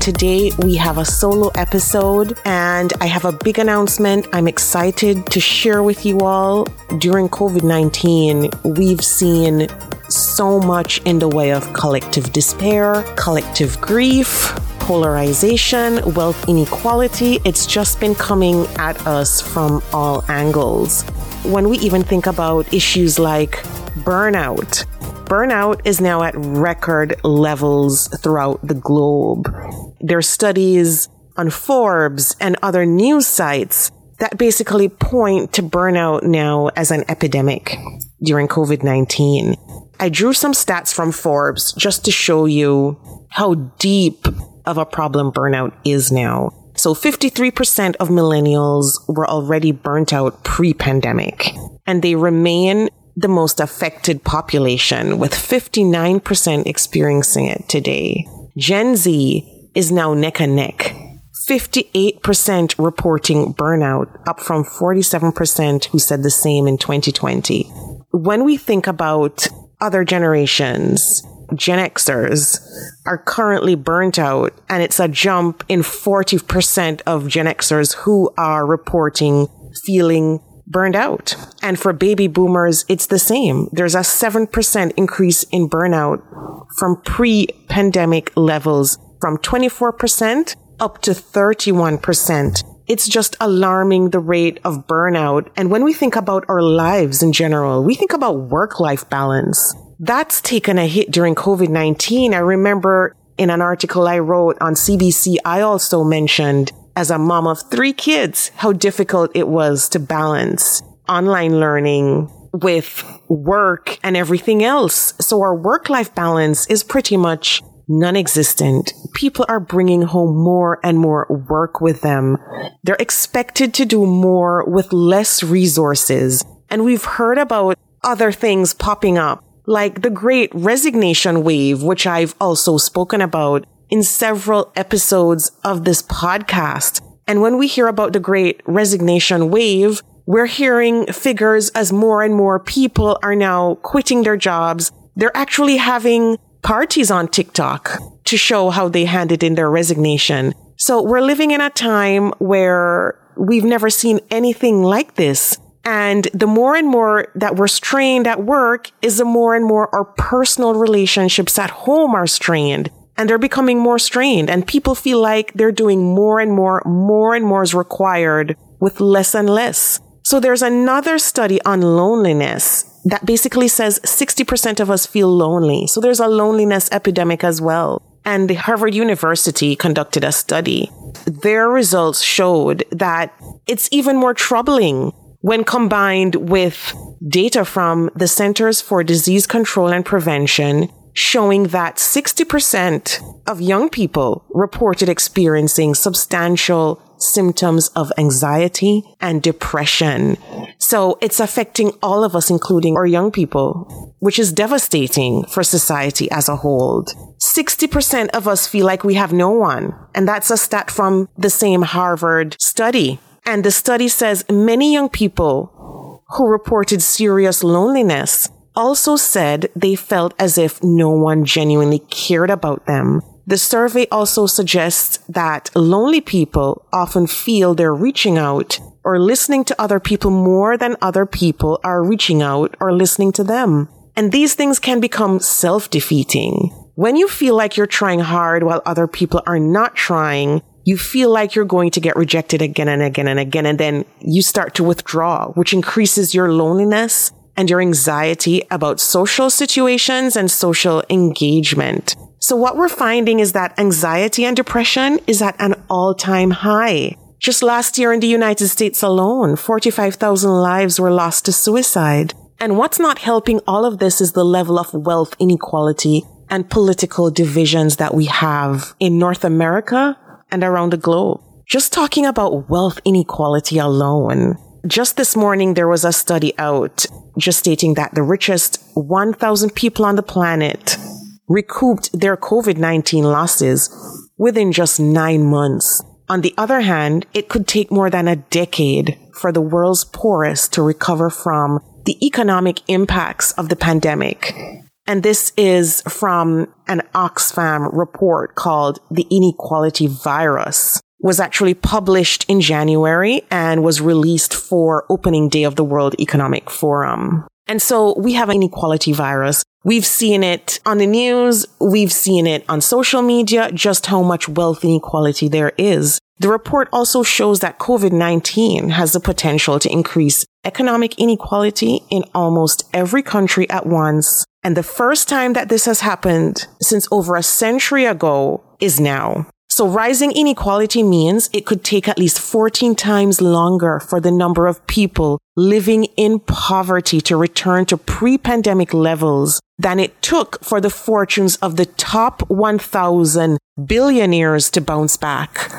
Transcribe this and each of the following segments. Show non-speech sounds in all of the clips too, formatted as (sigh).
Today, we have a solo episode and I have a big announcement I'm excited to share with you all. During COVID 19, we've seen so much in the way of collective despair, collective grief, polarization, wealth inequality. It's just been coming at us from all angles. When we even think about issues like burnout, burnout is now at record levels throughout the globe. There are studies on Forbes and other news sites that basically point to burnout now as an epidemic during COVID 19. I drew some stats from Forbes just to show you how deep of a problem burnout is now. So 53% of millennials were already burnt out pre-pandemic and they remain the most affected population with 59% experiencing it today. Gen Z is now neck and neck. 58% reporting burnout, up from 47% who said the same in 2020. When we think about other generations, Gen Xers are currently burnt out, and it's a jump in 40% of Gen Xers who are reporting feeling burned out. And for baby boomers, it's the same. There's a 7% increase in burnout from pre pandemic levels from 24% up to 31%. It's just alarming the rate of burnout. And when we think about our lives in general, we think about work life balance. That's taken a hit during COVID 19. I remember in an article I wrote on CBC, I also mentioned as a mom of three kids, how difficult it was to balance online learning with work and everything else. So our work life balance is pretty much non-existent. People are bringing home more and more work with them. They're expected to do more with less resources. And we've heard about other things popping up, like the great resignation wave, which I've also spoken about in several episodes of this podcast. And when we hear about the great resignation wave, we're hearing figures as more and more people are now quitting their jobs. They're actually having parties on TikTok to show how they handed in their resignation. So we're living in a time where we've never seen anything like this. And the more and more that we're strained at work is the more and more our personal relationships at home are strained and they're becoming more strained and people feel like they're doing more and more, more and more is required with less and less. So there's another study on loneliness that basically says 60% of us feel lonely. So there's a loneliness epidemic as well. And the Harvard University conducted a study. Their results showed that it's even more troubling when combined with data from the Centers for Disease Control and Prevention showing that 60% of young people reported experiencing substantial symptoms of anxiety and depression. So it's affecting all of us, including our young people, which is devastating for society as a whole. 60% of us feel like we have no one. And that's a stat from the same Harvard study. And the study says many young people who reported serious loneliness also said they felt as if no one genuinely cared about them. The survey also suggests that lonely people often feel they're reaching out or listening to other people more than other people are reaching out or listening to them. And these things can become self-defeating. When you feel like you're trying hard while other people are not trying, you feel like you're going to get rejected again and again and again. And then you start to withdraw, which increases your loneliness and your anxiety about social situations and social engagement. So what we're finding is that anxiety and depression is at an all time high. Just last year in the United States alone, 45,000 lives were lost to suicide. And what's not helping all of this is the level of wealth inequality and political divisions that we have in North America and around the globe. Just talking about wealth inequality alone, just this morning, there was a study out just stating that the richest 1,000 people on the planet recouped their COVID-19 losses within just nine months. On the other hand, it could take more than a decade for the world's poorest to recover from the economic impacts of the pandemic. And this is from an Oxfam report called The Inequality Virus was actually published in January and was released for opening day of the World Economic Forum. And so we have an inequality virus. We've seen it on the news. We've seen it on social media, just how much wealth inequality there is. The report also shows that COVID-19 has the potential to increase economic inequality in almost every country at once. And the first time that this has happened since over a century ago is now. So rising inequality means it could take at least 14 times longer for the number of people living in poverty to return to pre-pandemic levels than it took for the fortunes of the top 1000 billionaires to bounce back.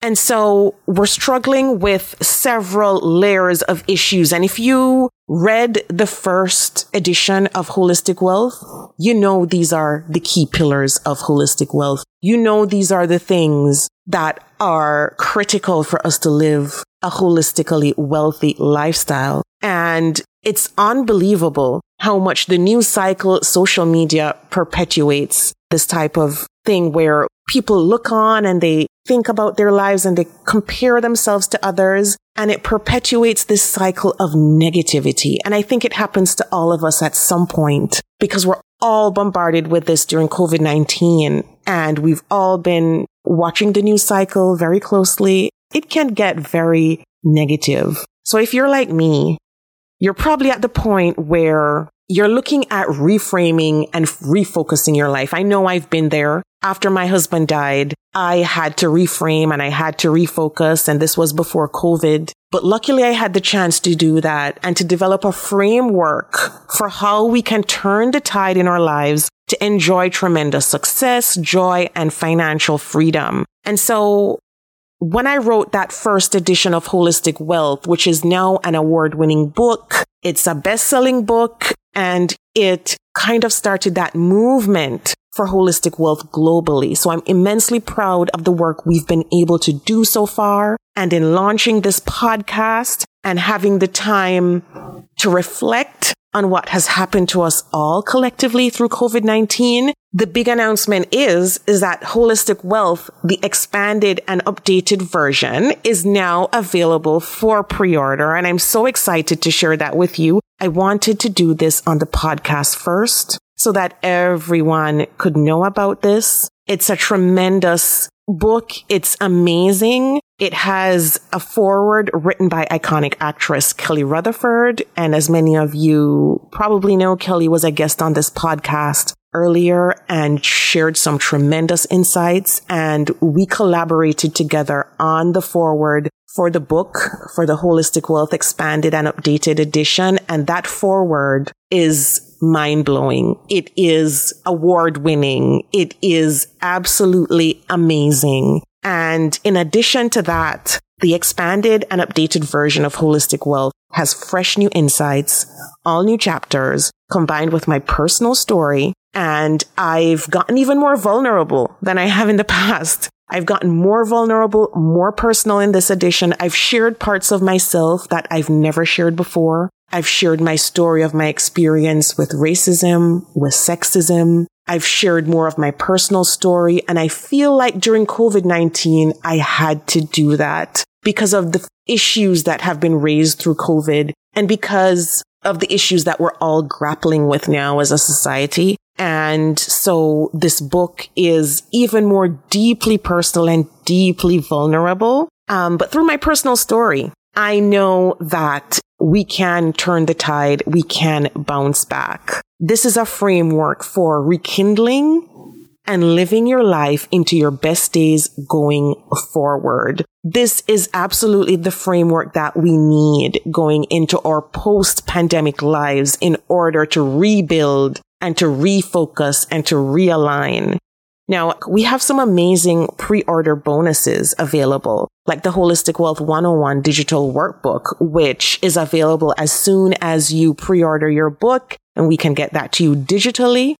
And so we're struggling with several layers of issues. And if you read the first edition of Holistic Wealth, you know these are the key pillars of holistic wealth. You know these are the things that are critical for us to live a holistically wealthy lifestyle. And it's unbelievable how much the news cycle, social media perpetuates this type of thing where people look on and they think about their lives and they compare themselves to others and it perpetuates this cycle of negativity. And I think it happens to all of us at some point because we're all bombarded with this during COVID-19 and we've all been watching the news cycle very closely. It can get very negative. So if you're like me, you're probably at the point where you're looking at reframing and refocusing your life. I know I've been there. After my husband died, I had to reframe and I had to refocus. And this was before COVID. But luckily I had the chance to do that and to develop a framework for how we can turn the tide in our lives to enjoy tremendous success, joy, and financial freedom. And so when I wrote that first edition of Holistic Wealth, which is now an award winning book, it's a best selling book and it kind of started that movement for holistic wealth globally. So I'm immensely proud of the work we've been able to do so far. And in launching this podcast and having the time to reflect on what has happened to us all collectively through COVID-19, the big announcement is, is that Holistic Wealth, the expanded and updated version is now available for pre-order. And I'm so excited to share that with you. I wanted to do this on the podcast first so that everyone could know about this. It's a tremendous book. It's amazing. It has a foreword written by iconic actress Kelly Rutherford. And as many of you probably know, Kelly was a guest on this podcast earlier and shared some tremendous insights. And we collaborated together on the foreword for the book, for the Holistic Wealth Expanded and Updated Edition. And that foreword is mind blowing. It is award winning. It is absolutely amazing. And in addition to that, the expanded and updated version of Holistic Wealth has fresh new insights, all new chapters combined with my personal story. And I've gotten even more vulnerable than I have in the (laughs) past. I've gotten more vulnerable, more personal in this edition. I've shared parts of myself that I've never shared before. I've shared my story of my experience with racism, with sexism. I've shared more of my personal story. And I feel like during COVID-19, I had to do that because of the issues that have been raised through COVID and because of the issues that we're all grappling with now as a society. And so this book is even more deeply personal and deeply vulnerable. Um, but through my personal story, I know that we can turn the tide. We can bounce back. This is a framework for rekindling and living your life into your best days going forward. This is absolutely the framework that we need going into our post pandemic lives in order to rebuild and to refocus and to realign. Now, we have some amazing pre-order bonuses available, like the Holistic Wealth 101 digital workbook, which is available as soon as you pre-order your book and we can get that to you digitally.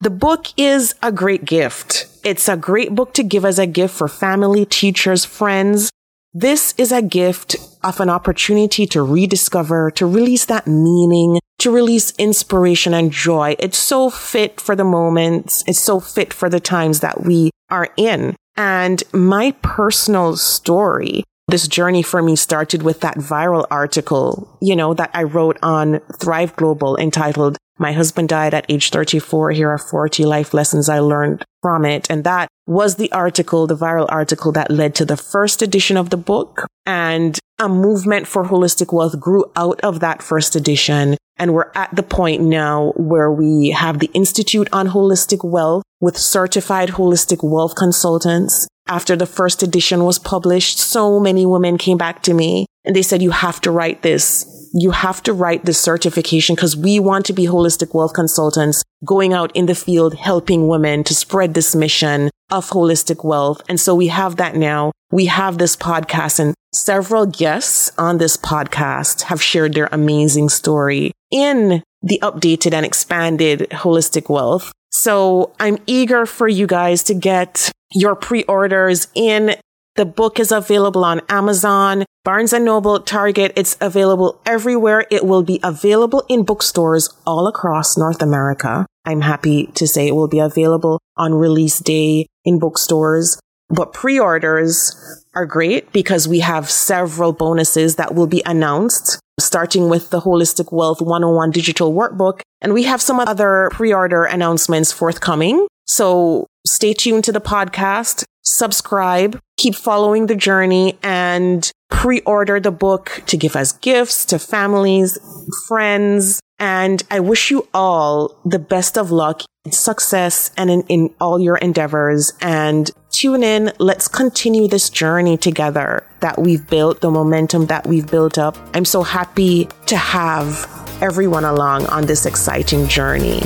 The book is a great gift. It's a great book to give as a gift for family, teachers, friends. This is a gift of an opportunity to rediscover, to release that meaning, to release inspiration and joy. It's so fit for the moments. It's so fit for the times that we are in. And my personal story, this journey for me started with that viral article, you know, that I wrote on Thrive Global entitled my husband died at age 34. Here are 40 life lessons I learned from it. And that was the article, the viral article that led to the first edition of the book. And a movement for holistic wealth grew out of that first edition. And we're at the point now where we have the Institute on Holistic Wealth with certified holistic wealth consultants. After the first edition was published, so many women came back to me and they said, you have to write this you have to write the certification because we want to be holistic wealth consultants going out in the field, helping women to spread this mission of holistic wealth. And so we have that now. We have this podcast and several guests on this podcast have shared their amazing story in the updated and expanded holistic wealth. So I'm eager for you guys to get your pre-orders in the book is available on Amazon, Barnes and Noble, Target. It's available everywhere. It will be available in bookstores all across North America. I'm happy to say it will be available on release day in bookstores. But pre-orders are great because we have several bonuses that will be announced, starting with the Holistic Wealth 101 digital workbook. And we have some other pre-order announcements forthcoming. So stay tuned to the podcast subscribe, keep following the journey and pre-order the book to give as gifts to families, friends. And I wish you all the best of luck, and success and in, in all your endeavors and tune in. Let's continue this journey together that we've built, the momentum that we've built up. I'm so happy to have everyone along on this exciting journey.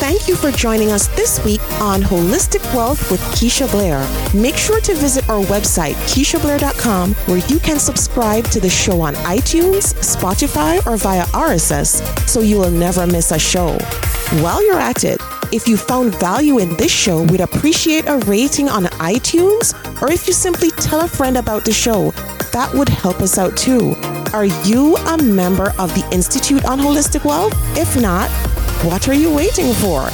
Thank you for joining us this week on Holistic Wealth with Keisha Blair. Make sure to visit our website, KeishaBlair.com, where you can subscribe to the show on iTunes, Spotify, or via RSS so you will never miss a show. While you're at it, if you found value in this show, we'd appreciate a rating on iTunes, or if you simply tell a friend about the show, that would help us out too. Are you a member of the Institute on Holistic Wealth? If not, what are you waiting for?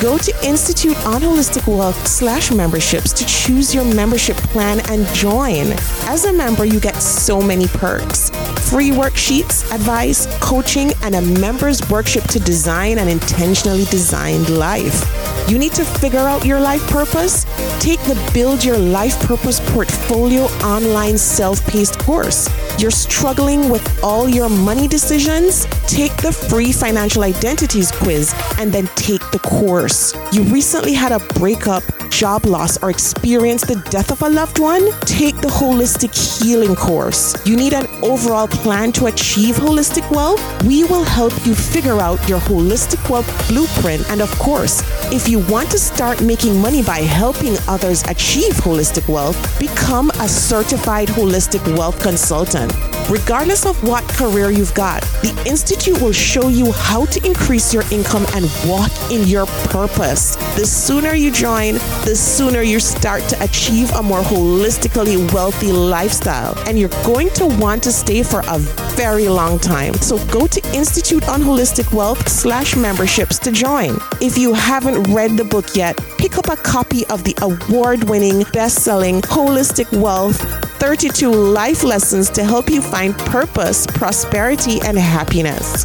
Go to Institute on Holistic Wealth slash memberships to choose your membership plan and join. As a member, you get so many perks free worksheets, advice, coaching, and a member's workshop to design an intentionally designed life. You need to figure out your life purpose? Take the Build Your Life Purpose Portfolio online self paced course. You're struggling with all your money decisions? Take the free financial identities quiz and then take the course. You recently had a breakup, job loss, or experienced the death of a loved one? Take the holistic healing course. You need an overall plan to achieve holistic wealth? We will help you figure out your holistic wealth blueprint. And of course, if you want to start making money by helping others achieve holistic wealth, become a certified holistic wealth consultant. Regardless of what career you've got, the Institute will show you how to increase your income and walk in your purpose. The sooner you join, the sooner you start to achieve a more holistically wealthy lifestyle. And you're going to want to stay for a very long time. So go to Institute on Holistic Wealth slash memberships to join. If you haven't read the book yet, pick up a copy of the award winning, best selling Holistic Wealth 32 Life Lessons to help you find purpose, prosperity, and happiness.